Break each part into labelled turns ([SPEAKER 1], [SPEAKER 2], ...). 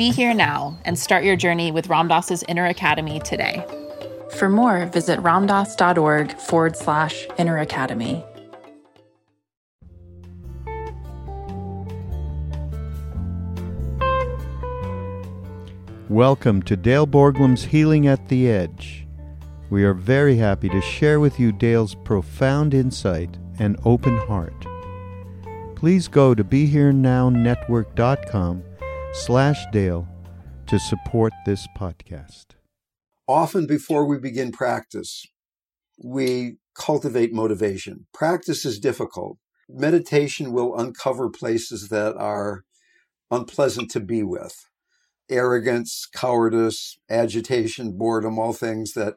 [SPEAKER 1] Be here now and start your journey with Ram Dass's Inner Academy today. For more, visit ramdass.org forward slash inner academy.
[SPEAKER 2] Welcome to Dale Borglum's Healing at the Edge. We are very happy to share with you Dale's profound insight and open heart. Please go to BeHereNowNetwork.com slash Dale to support this podcast.
[SPEAKER 3] Often before we begin practice, we cultivate motivation. Practice is difficult. Meditation will uncover places that are unpleasant to be with. Arrogance, cowardice, agitation, boredom, all things that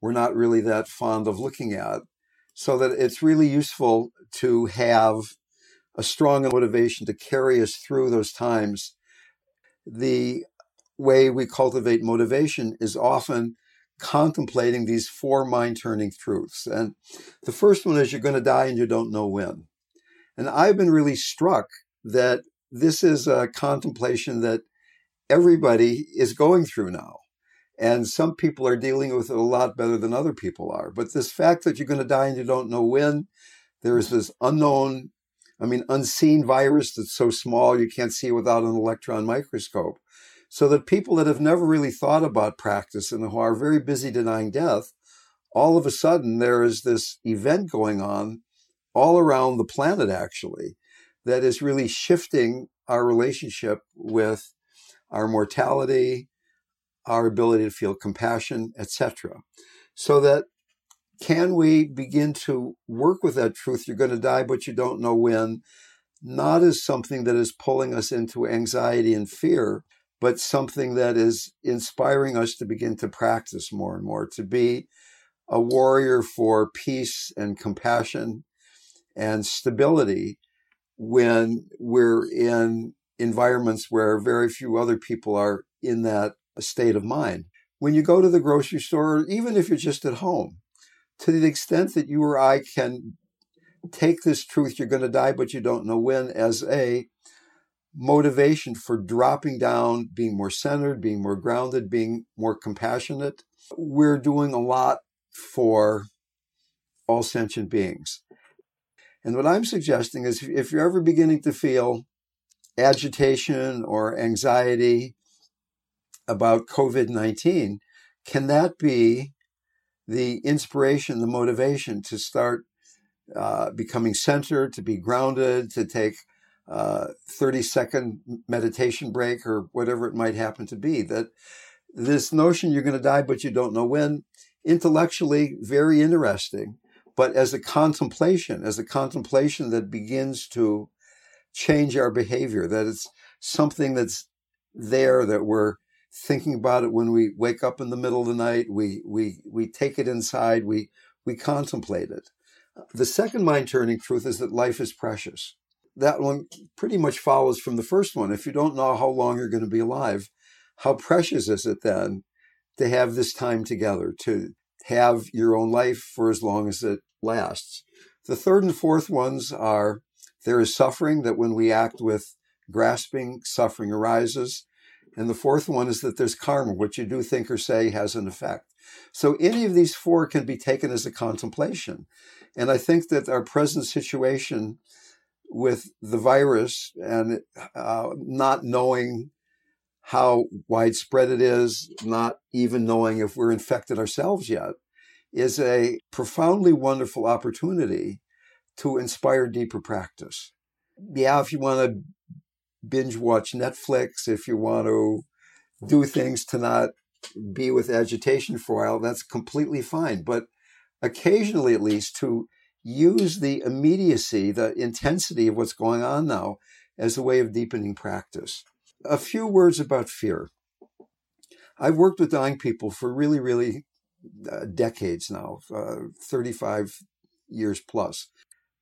[SPEAKER 3] we're not really that fond of looking at. So that it's really useful to have a strong motivation to carry us through those times. The way we cultivate motivation is often contemplating these four mind turning truths. And the first one is you're going to die and you don't know when. And I've been really struck that this is a contemplation that everybody is going through now. And some people are dealing with it a lot better than other people are. But this fact that you're going to die and you don't know when, there is this unknown, I mean, unseen virus that's so small you can't see it without an electron microscope. So that people that have never really thought about practice and who are very busy denying death, all of a sudden there is this event going on all around the planet, actually, that is really shifting our relationship with our mortality, our ability to feel compassion, etc. So that can we begin to work with that truth? You're going to die, but you don't know when, not as something that is pulling us into anxiety and fear, but something that is inspiring us to begin to practice more and more, to be a warrior for peace and compassion and stability when we're in environments where very few other people are in that state of mind. When you go to the grocery store, even if you're just at home, to the extent that you or I can take this truth, you're going to die, but you don't know when, as a motivation for dropping down, being more centered, being more grounded, being more compassionate, we're doing a lot for all sentient beings. And what I'm suggesting is if you're ever beginning to feel agitation or anxiety about COVID 19, can that be the inspiration, the motivation to start uh, becoming centered, to be grounded, to take uh, 30 second meditation break or whatever it might happen to be? That this notion you're going to die, but you don't know when, intellectually very interesting, but as a contemplation, as a contemplation that begins to change our behavior, that it's something that's there that we're thinking about it when we wake up in the middle of the night, we we we take it inside, we we contemplate it. The second mind turning truth is that life is precious. That one pretty much follows from the first one. If you don't know how long you're going to be alive, how precious is it then to have this time together, to have your own life for as long as it lasts? The third and fourth ones are there is suffering that when we act with grasping, suffering arises. And the fourth one is that there's karma. What you do, think, or say has an effect. So any of these four can be taken as a contemplation. And I think that our present situation with the virus and uh, not knowing how widespread it is, not even knowing if we're infected ourselves yet, is a profoundly wonderful opportunity to inspire deeper practice. Yeah, if you want to binge watch Netflix, if you want to do things to not be with agitation for a while, that's completely fine. But occasionally, at least, to use the immediacy, the intensity of what's going on now as a way of deepening practice. A few words about fear. I've worked with dying people for really, really uh, decades now, uh, 35 years plus.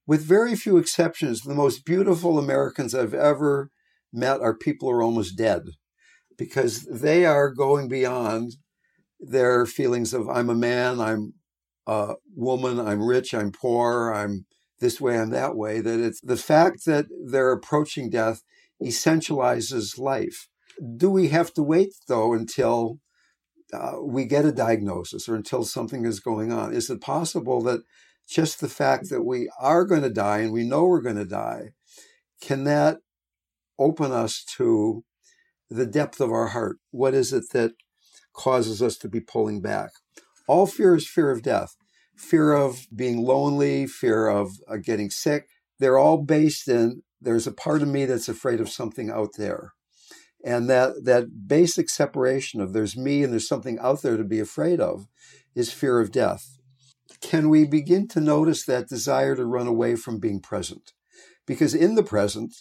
[SPEAKER 3] With very few exceptions, the most beautiful Americans I've ever met are people who are almost dead because they are going beyond their feelings of I'm a man, I'm a woman, I'm rich, I'm poor, I'm this way, I'm that way. That it's the fact that they're approaching death essentializes life. Do we have to wait though until uh, we get a diagnosis or until something is going on? Is it possible that just the fact that we are going to die and we know we're going to die, can that open us to the depth of our heart? What is it that causes us to be pulling back? All fear is fear of death, fear of being lonely, fear of uh, getting sick. They're all based in there's a part of me that's afraid of something out there. And that, that basic separation of there's me and there's something out there to be afraid of is fear of death. Can we begin to notice that desire to run away from being present? Because in the present,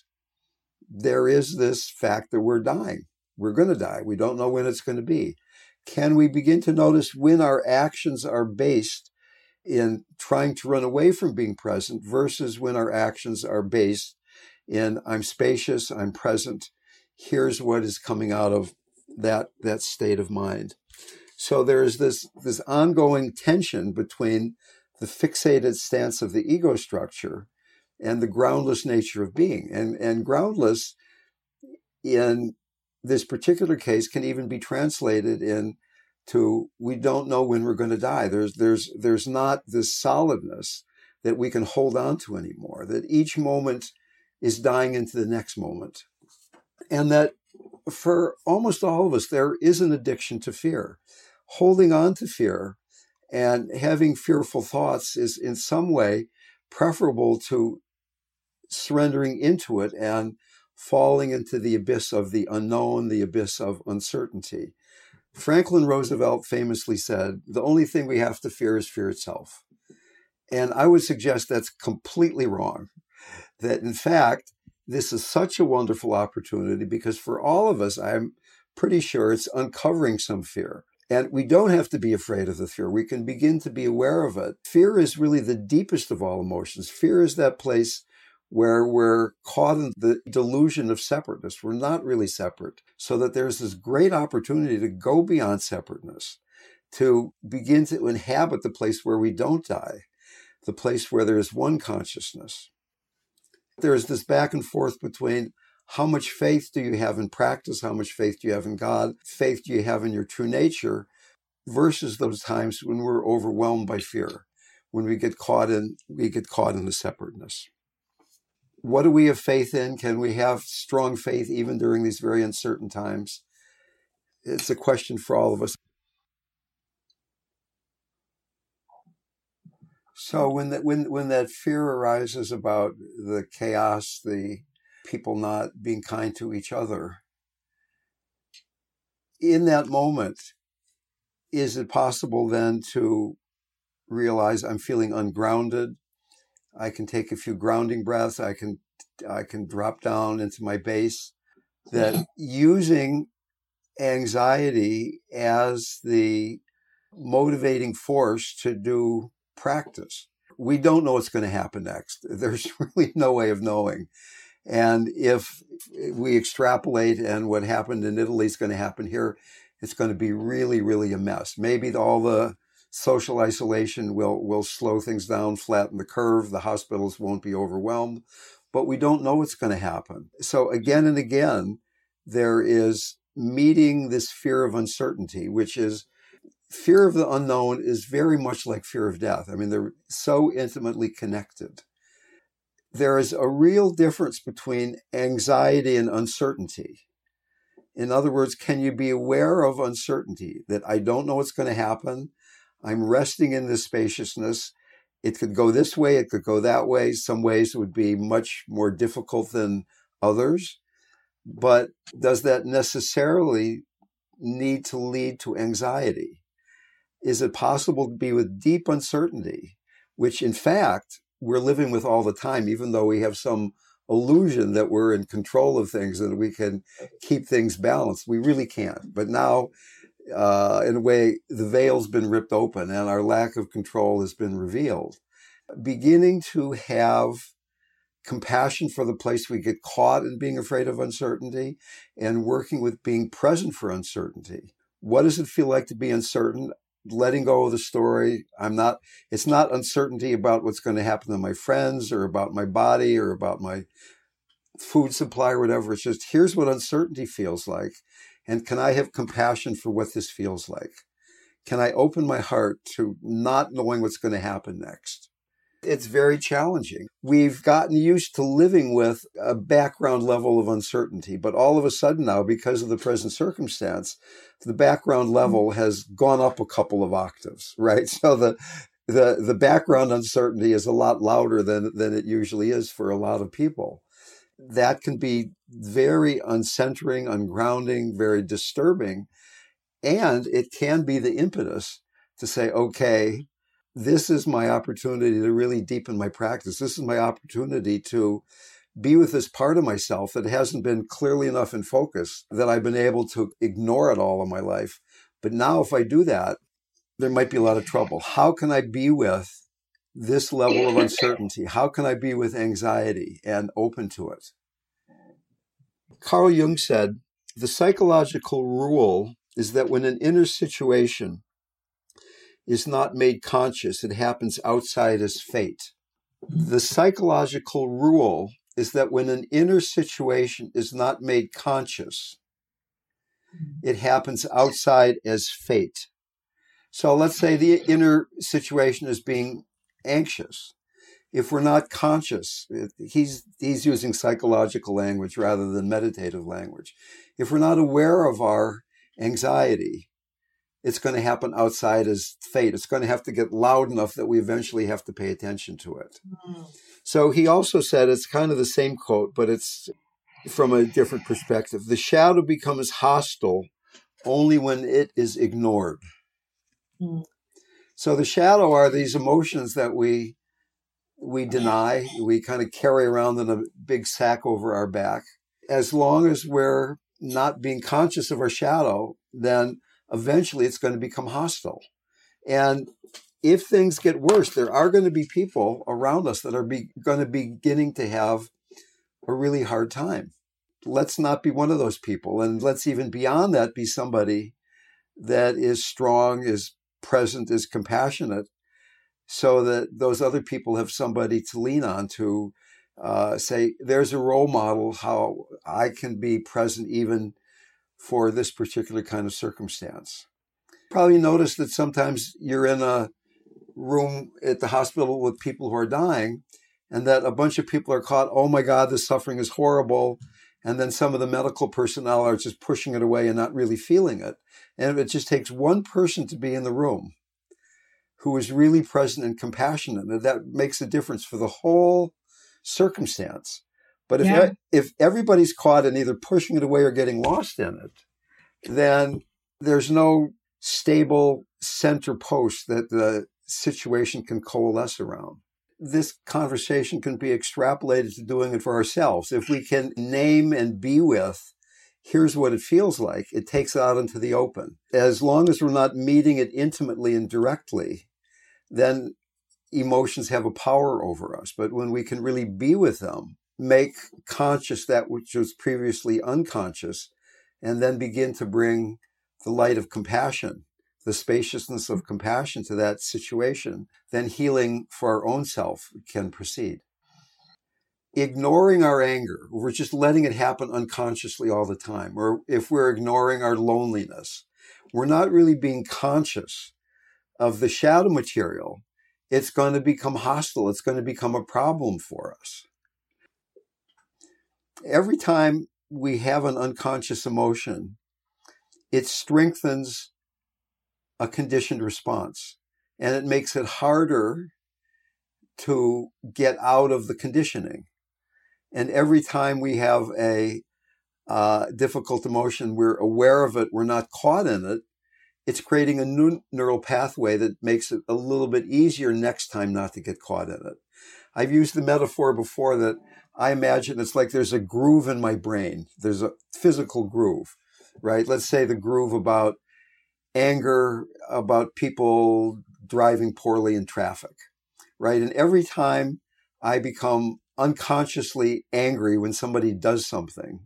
[SPEAKER 3] there is this fact that we're dying. We're going to die. We don't know when it's going to be. Can we begin to notice when our actions are based in trying to run away from being present versus when our actions are based in I'm spacious, I'm present, here's what is coming out of that, that state of mind. So there's this, this ongoing tension between the fixated stance of the ego structure and the groundless nature of being. And, and groundless in this particular case can even be translated in to we don't know when we're going to die. There's there's there's not this solidness that we can hold on to anymore. That each moment is dying into the next moment. And that for almost all of us there is an addiction to fear. Holding on to fear and having fearful thoughts is in some way preferable to surrendering into it and falling into the abyss of the unknown, the abyss of uncertainty. Franklin Roosevelt famously said, The only thing we have to fear is fear itself. And I would suggest that's completely wrong. That in fact, this is such a wonderful opportunity because for all of us, I'm pretty sure it's uncovering some fear. And we don't have to be afraid of the fear. We can begin to be aware of it. Fear is really the deepest of all emotions. Fear is that place where we're caught in the delusion of separateness. We're not really separate. So that there's this great opportunity to go beyond separateness, to begin to inhabit the place where we don't die, the place where there is one consciousness. There's this back and forth between how much faith do you have in practice? How much faith do you have in God? Faith do you have in your true nature? Versus those times when we're overwhelmed by fear, when we get caught in we get caught in the separateness what do we have faith in? Can we have strong faith even during these very uncertain times? It's a question for all of us. So when that when when that fear arises about the chaos, the people not being kind to each other, in that moment, is it possible then to realize I'm feeling ungrounded? I can take a few grounding breaths. I can I can drop down into my base. That mm-hmm. using anxiety as the motivating force to do practice. We don't know what's going to happen next. There's really no way of knowing. And if we extrapolate and what happened in Italy is going to happen here, it's going to be really, really a mess. Maybe all the social isolation will, will slow things down, flatten the curve. The hospitals won't be overwhelmed, but we don't know what's going to happen. So again and again, there is meeting this fear of uncertainty, which is fear of the unknown is very much like fear of death. I mean, they're so intimately connected. There is a real difference between anxiety and uncertainty. In other words, can you be aware of uncertainty that I don't know what's going to happen? I'm resting in this spaciousness. It could go this way, it could go that way. Some ways would be much more difficult than others. But does that necessarily need to lead to anxiety? Is it possible to be with deep uncertainty, which in fact we're living with all the time, even though we have some illusion that we're in control of things and we can keep things balanced? We really can't. But now, uh, in a way, the veil's been ripped open and our lack of control has been revealed. Beginning to have compassion for the place we get caught in being afraid of uncertainty and working with being present for uncertainty. What does it feel like to be uncertain? Letting go of the story. I'm not, it's not uncertainty about what's going to happen to my friends or about my body or about my food supply or whatever. It's just here's what uncertainty feels like. And can I have compassion for what this feels like? Can I open my heart to not knowing what's going to happen next? It's very challenging. We've gotten used to living with a background level of uncertainty, but all of a sudden now, because of the present circumstance, the background mm-hmm. level has gone up a couple of octaves, right? So the the the background uncertainty is a lot louder than than it usually is for a lot of people. That can be very uncentering, ungrounding, very disturbing, and it can be the impetus to say, okay, this is my opportunity to really deepen my practice. This is my opportunity to be with this part of myself that hasn't been clearly enough in focus that I've been able to ignore it all of my life. But now, if I do that, there might be a lot of trouble. How can I be with this level of uncertainty? How can I be with anxiety and open to it? Carl Jung said the psychological rule is that when an inner situation is not made conscious, it happens outside as fate. The psychological rule is that when an inner situation is not made conscious, it happens outside as fate. So let's say the inner situation is being anxious. If we're not conscious, he's, he's using psychological language rather than meditative language. If we're not aware of our anxiety, it's going to happen outside as fate. It's going to have to get loud enough that we eventually have to pay attention to it. Mm. So he also said it's kind of the same quote, but it's from a different perspective. The shadow becomes hostile only when it is ignored. Mm. So the shadow are these emotions that we we deny, we kind of carry around in a big sack over our back. As long as we're not being conscious of our shadow, then eventually it's going to become hostile. And if things get worse, there are going to be people around us that are be, going to be beginning to have a really hard time. Let's not be one of those people. And let's even beyond that be somebody that is strong, is present, is compassionate, so that those other people have somebody to lean on to uh, say, there's a role model how I can be present even for this particular kind of circumstance. Probably notice that sometimes you're in a room at the hospital with people who are dying, and that a bunch of people are caught, oh my God, this suffering is horrible. And then some of the medical personnel are just pushing it away and not really feeling it. And it just takes one person to be in the room who is really present and compassionate. And that makes a difference for the whole circumstance. But if yeah. if everybody's caught in either pushing it away or getting lost in it, then there's no stable center post that the situation can coalesce around. This conversation can be extrapolated to doing it for ourselves. If we can name and be with, here's what it feels like, it takes it out into the open. As long as we're not meeting it intimately and directly, then emotions have a power over us. But when we can really be with them, make conscious that which was previously unconscious, and then begin to bring the light of compassion, the spaciousness of compassion to that situation, then healing for our own self can proceed. Ignoring our anger, we're just letting it happen unconsciously all the time, or if we're ignoring our loneliness, we're not really being conscious of the shadow material it's going to become hostile. It's going to become a problem for us. Every time we have an unconscious emotion, it strengthens a conditioned response and it makes it harder to get out of the conditioning. And every time we have a uh, difficult emotion, we're aware of it, we're not caught in it, it's creating a new neural pathway that makes it a little bit easier next time not to get caught in it. I've used the metaphor before that I imagine it's like there's a groove in my brain. There's a physical groove, right? Let's say the groove about anger, about people driving poorly in traffic, right? And every time I become unconsciously angry when somebody does something,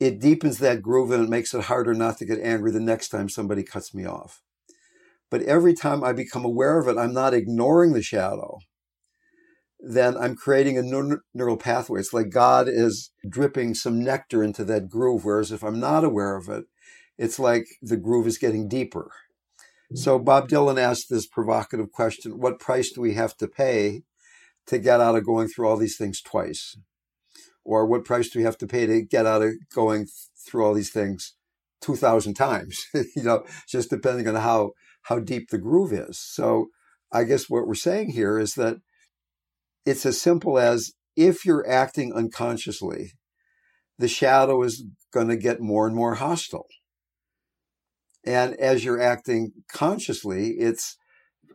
[SPEAKER 3] it deepens that groove and it makes it harder not to get angry the next time somebody cuts me off. But every time I become aware of it, I'm not ignoring the shadow. Then I'm creating a neural pathway. It's like God is dripping some nectar into that groove. Whereas if I'm not aware of it, it's like the groove is getting deeper. So Bob Dylan asked this provocative question What price do we have to pay to get out of going through all these things twice? or what price do we have to pay to get out of going through all these things 2000 times you know just depending on how how deep the groove is so i guess what we're saying here is that it's as simple as if you're acting unconsciously the shadow is going to get more and more hostile and as you're acting consciously it's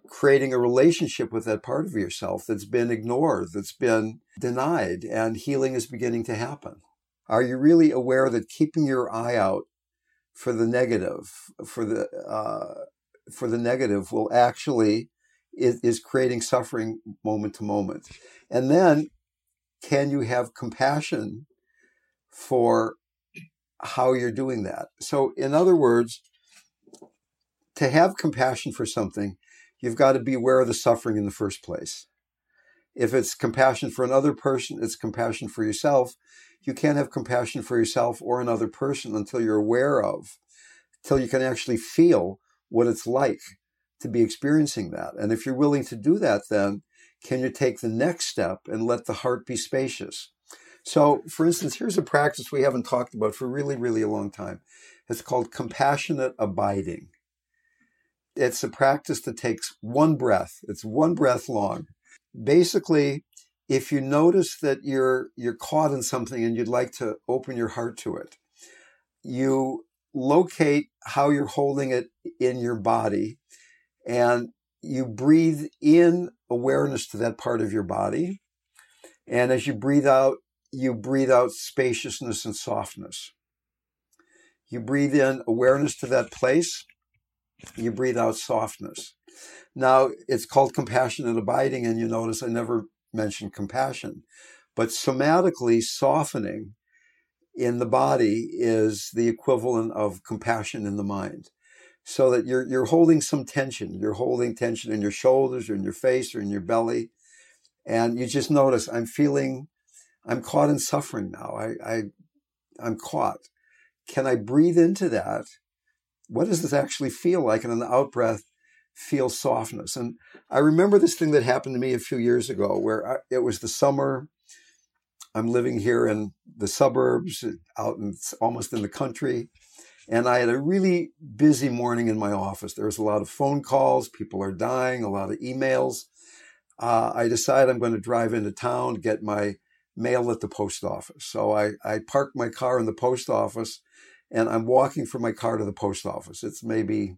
[SPEAKER 3] creating a relationship with that part of yourself that's been ignored, that's been denied, and healing is beginning to happen. Are you really aware that keeping your eye out for the negative, for the uh, for the negative, will actually is, is creating suffering moment to moment, and then can you have compassion for how you're doing that? So, in other words, to have compassion for something you've got to be aware of the suffering in the first place. If it's compassion for another person, it's compassion for yourself. You can't have compassion for yourself or another person until you're aware of, until you can actually feel what it's like to be experiencing that. And if you're willing to do that, then can you take the next step and let the heart be spacious? So, for instance, here's a practice we haven't talked about for really, really a long time. It's called compassionate abiding. It's a practice that takes one breath. It's one breath long. Basically, if you notice that you're you're caught in something and you'd like to open your heart to it, you locate how you're holding it in your body and you breathe in awareness to that part of your body. And as you breathe out, you breathe out spaciousness and softness. You breathe in awareness to that place you breathe out softness. Now, it's called compassionate abiding, and you notice I never mentioned compassion. But somatically, softening in the body is the equivalent of compassion in the mind. So that you're, you're holding some tension. You're holding tension in your shoulders or in your face or in your belly. And you just notice, I'm feeling, I'm caught in suffering now. I, I, I'm caught. Can I breathe into that what does this actually feel like? And in the out breath, feel softness. And I remember this thing that happened to me a few years ago where I, it was the summer. I'm living here in the suburbs, out in almost in the country. And I had a really busy morning in my office. There was a lot of phone calls, people are dying, a lot of emails. Uh, I decide I'm going to drive into town, get my mail at the post office. So I, I parked my car in the post office and I'm walking from my car to the post office. It's maybe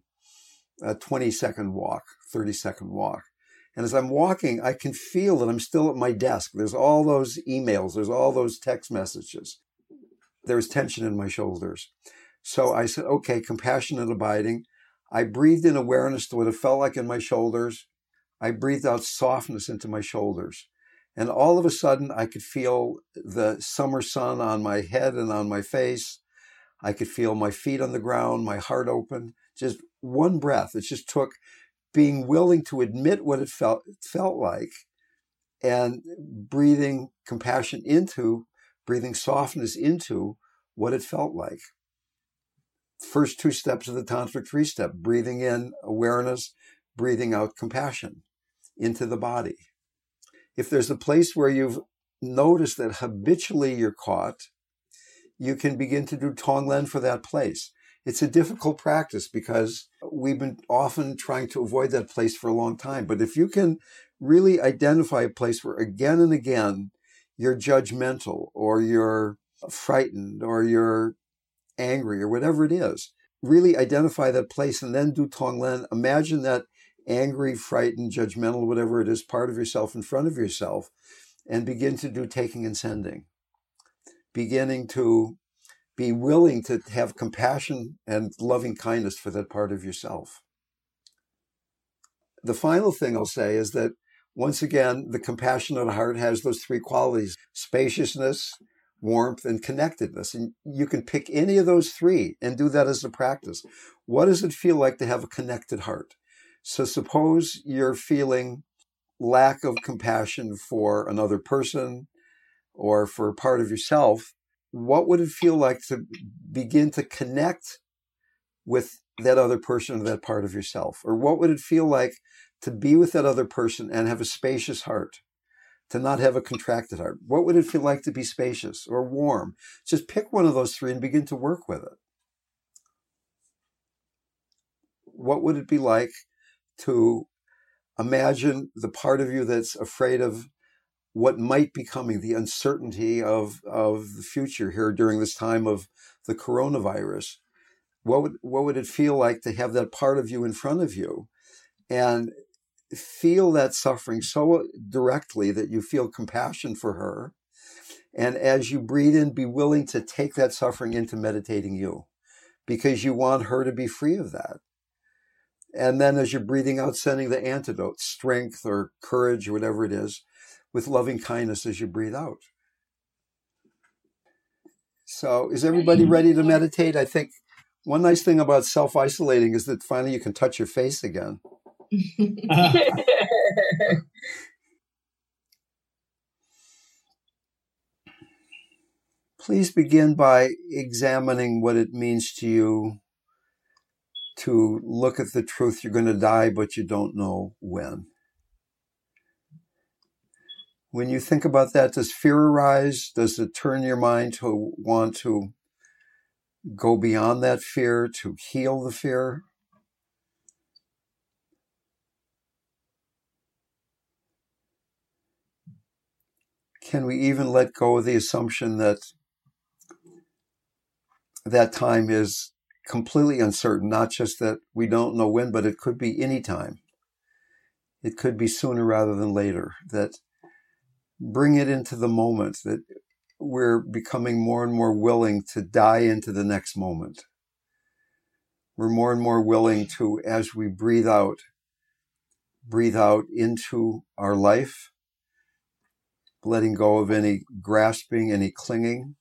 [SPEAKER 3] a 20 second walk, 30 second walk. And as I'm walking, I can feel that I'm still at my desk. There's all those emails, there's all those text messages. There's tension in my shoulders. So I said, okay, compassionate abiding. I breathed in awareness to what it felt like in my shoulders. I breathed out softness into my shoulders. And all of a sudden, I could feel the summer sun on my head and on my face. I could feel my feet on the ground, my heart open. Just one breath. It just took being willing to admit what it felt felt like and breathing compassion into, breathing softness into what it felt like. First two steps of the tantric three step, breathing in awareness, breathing out compassion into the body. If there's a place where you've noticed that habitually you're caught, you can begin to do Tonglen for that place. It's a difficult practice because we've been often trying to avoid that place for a long time. But if you can really identify a place where again and again you're judgmental or you're frightened or you're angry or whatever it is, really identify that place and then do Tonglen. Imagine that angry, frightened, judgmental, whatever it is, part of yourself in front of yourself, and begin to do taking and sending. Beginning to be willing to have compassion and loving kindness for that part of yourself. The final thing I'll say is that once again, the compassionate heart has those three qualities spaciousness, warmth, and connectedness. And you can pick any of those three and do that as a practice. What does it feel like to have a connected heart? So suppose you're feeling lack of compassion for another person or for a part of yourself what would it feel like to begin to connect with that other person or that part of yourself? Or what would it feel like to be with that other person and have a spacious heart, to not have a contracted heart? What would it feel like to be spacious or warm? Just pick one of those three and begin to work with it. What would it be like to imagine the part of you that's afraid of what might be coming, the uncertainty of, of the future here during this time of the coronavirus. What would, what would it feel like to have that part of you in front of you and feel that suffering so directly that you feel compassion for her? And as you breathe in, be willing to take that suffering into meditating you because you want her to be free of that. And then as you're breathing out, sending the antidote, strength or courage or whatever it is, with loving kindness as you breathe out. So, is everybody mm-hmm. ready to meditate? I think one nice thing about self isolating is that finally you can touch your face again. Please begin by examining what it means to you to look at the truth you're going to die, but you don't know when. When you think about that, does fear arise? Does it turn your mind to want to go beyond that fear, to heal the fear? Can we even let go of the assumption that that time is completely uncertain, not just that we don't know when, but it could be any time. It could be sooner rather than later, that bring it into the moment that we're becoming more and more willing to die into the next moment. We're more and more willing to, as we breathe out, breathe out into our life, letting go of any grasping, any clinging.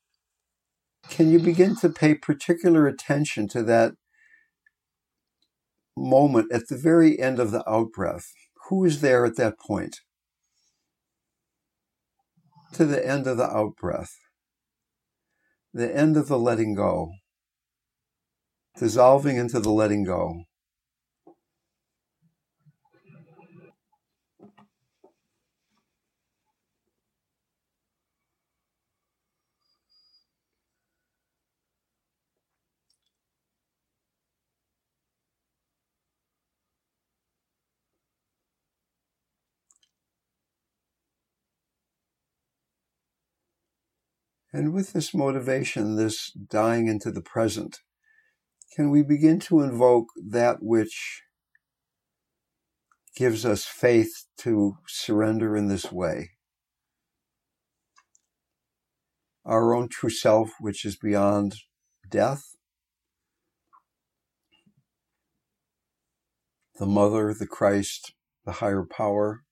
[SPEAKER 3] Can you begin to pay particular attention to that moment at the very end of the out breath? Who is there at that point? To the end of the out breath, the end of the letting go, dissolving into the letting go. And with this motivation, this dying into the present, can we begin to invoke that which gives us faith to surrender in this way. Our own true self, which is beyond death, the Mother, the Christ, the higher power,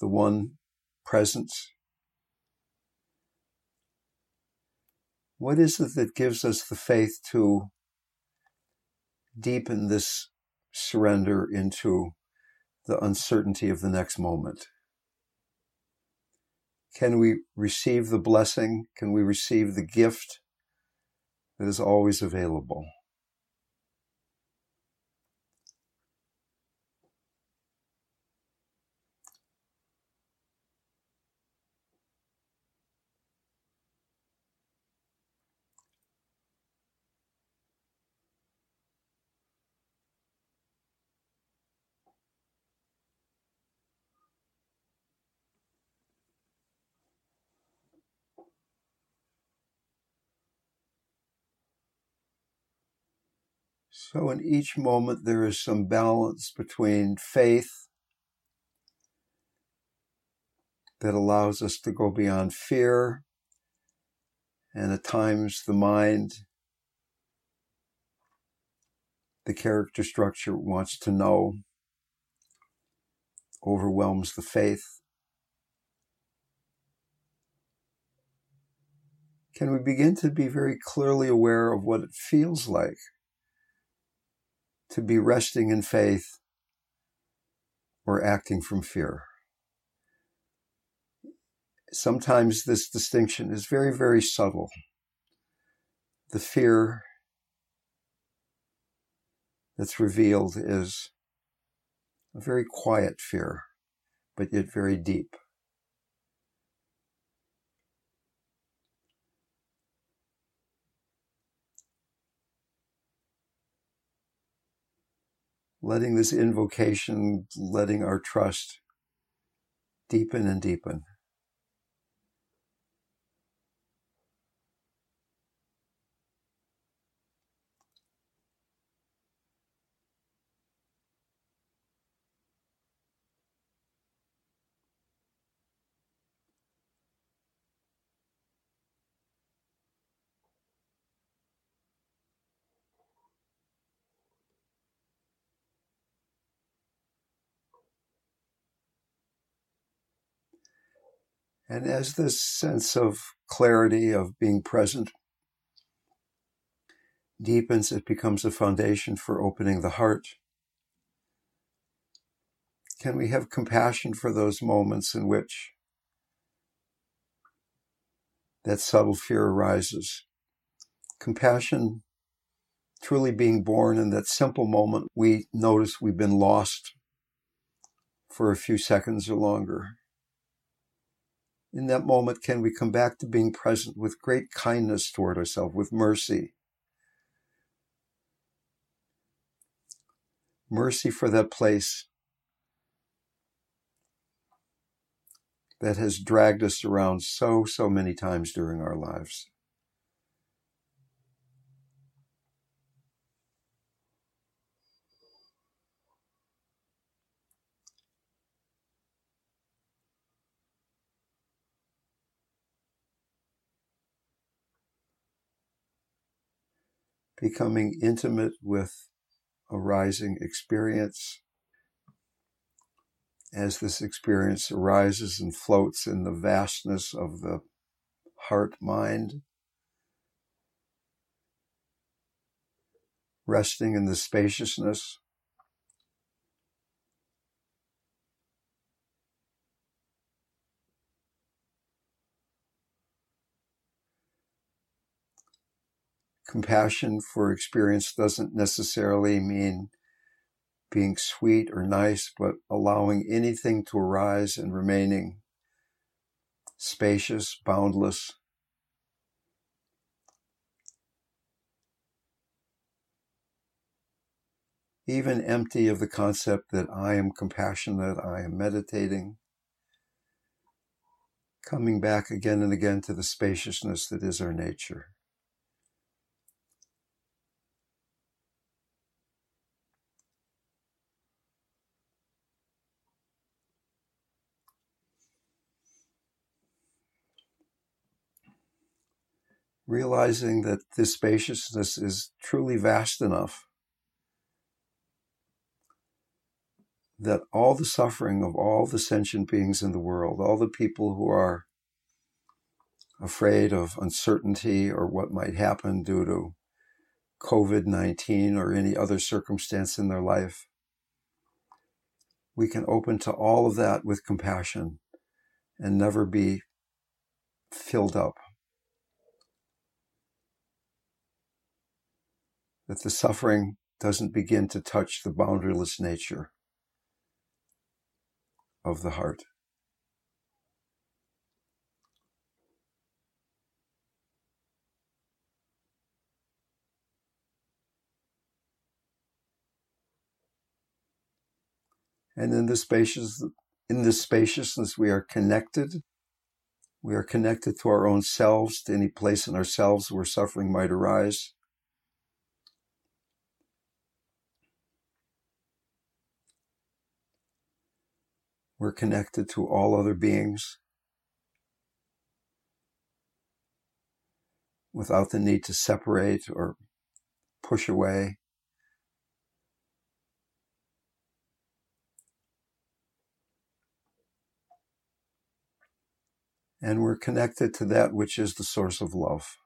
[SPEAKER 3] the one presence. What is it that gives us the faith to deepen this surrender into the uncertainty of the next moment? Can we receive the blessing? Can we receive the gift that is always available? So, in each moment, there is some balance between faith that allows us to go beyond fear, and at times the mind, the character structure wants to know, overwhelms the faith. Can we begin to be very clearly aware of what it feels like to be resting in faith or acting from fear. Sometimes this distinction is very, very subtle. The fear that's revealed is a very quiet fear, but yet very deep. Letting this invocation, letting our trust deepen and deepen. And as this sense of clarity, of being present, deepens, it becomes a foundation for opening the heart. Can we have compassion for those moments in which that subtle fear arises? Compassion truly being born in that simple moment we notice we've been lost for a few seconds or longer in that moment, can we come back to being present with great kindness toward ourselves, with mercy? Mercy for that place that has dragged us around so, so many times during our lives. Becoming intimate with a rising experience. As this experience arises and floats in the vastness of the heart mind, resting in the spaciousness compassion for experience doesn't necessarily mean being sweet or nice, but allowing anything to arise and remaining spacious, boundless. Even empty of the concept that I am compassionate, I am meditating. Coming back again and again to the spaciousness that is our nature. Realizing that this spaciousness is truly vast enough that all the suffering of all the sentient beings in the world, all the people who are afraid of uncertainty or what might happen due to COVID 19 or any other circumstance in their life, we can open to all of that with compassion and never be filled up. That the suffering doesn't begin to touch the boundaryless nature of the heart. And in the spacious, in this spaciousness, we are connected. We are connected to our own selves, to any place in ourselves where suffering might arise. We're connected to all other beings without the need to separate or push away. And we're connected to that which is the source of love,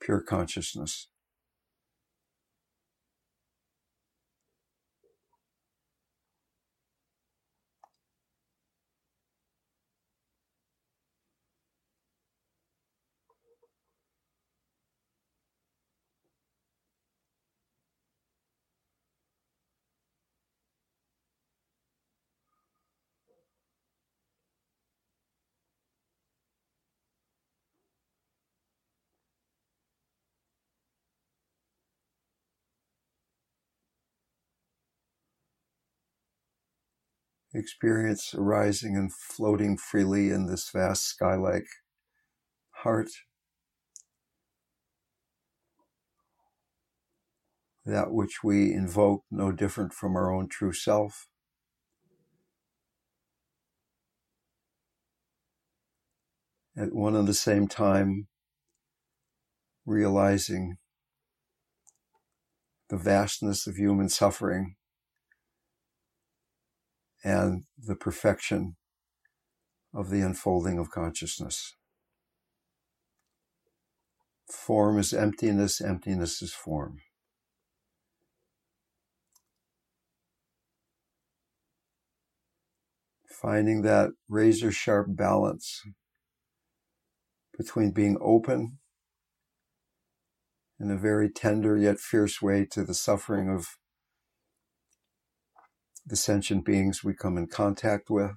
[SPEAKER 3] pure consciousness. Experience arising and floating freely in this vast sky like heart. That which we invoke, no different from our own true self. At one and the same time, realizing the vastness of human suffering and the perfection of the unfolding of consciousness. Form is emptiness, emptiness is form. Finding that razor sharp balance between being open in a very tender yet fierce way to the suffering of the sentient beings we come in contact with.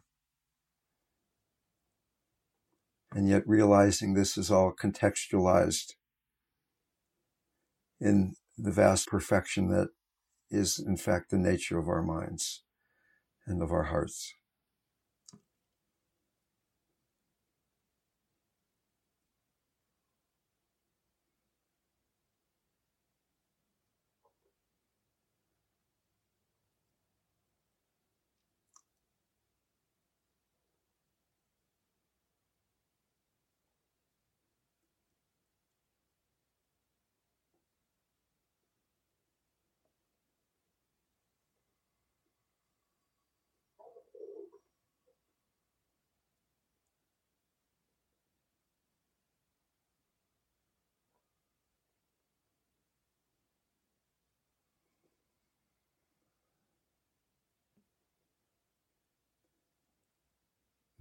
[SPEAKER 3] And yet realizing this is all contextualized in the vast perfection that is, in fact, the nature of our minds and of our hearts.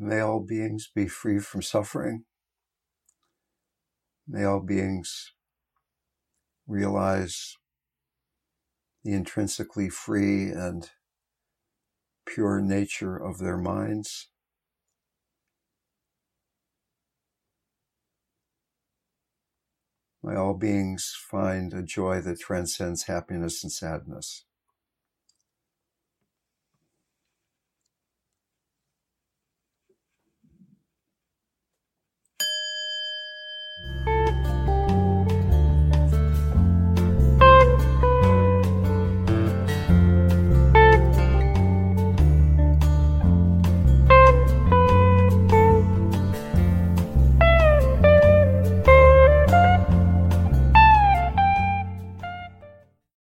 [SPEAKER 3] May all beings be free from suffering. May all beings realize the intrinsically free and pure nature of their minds. May all beings find a joy that transcends happiness and sadness.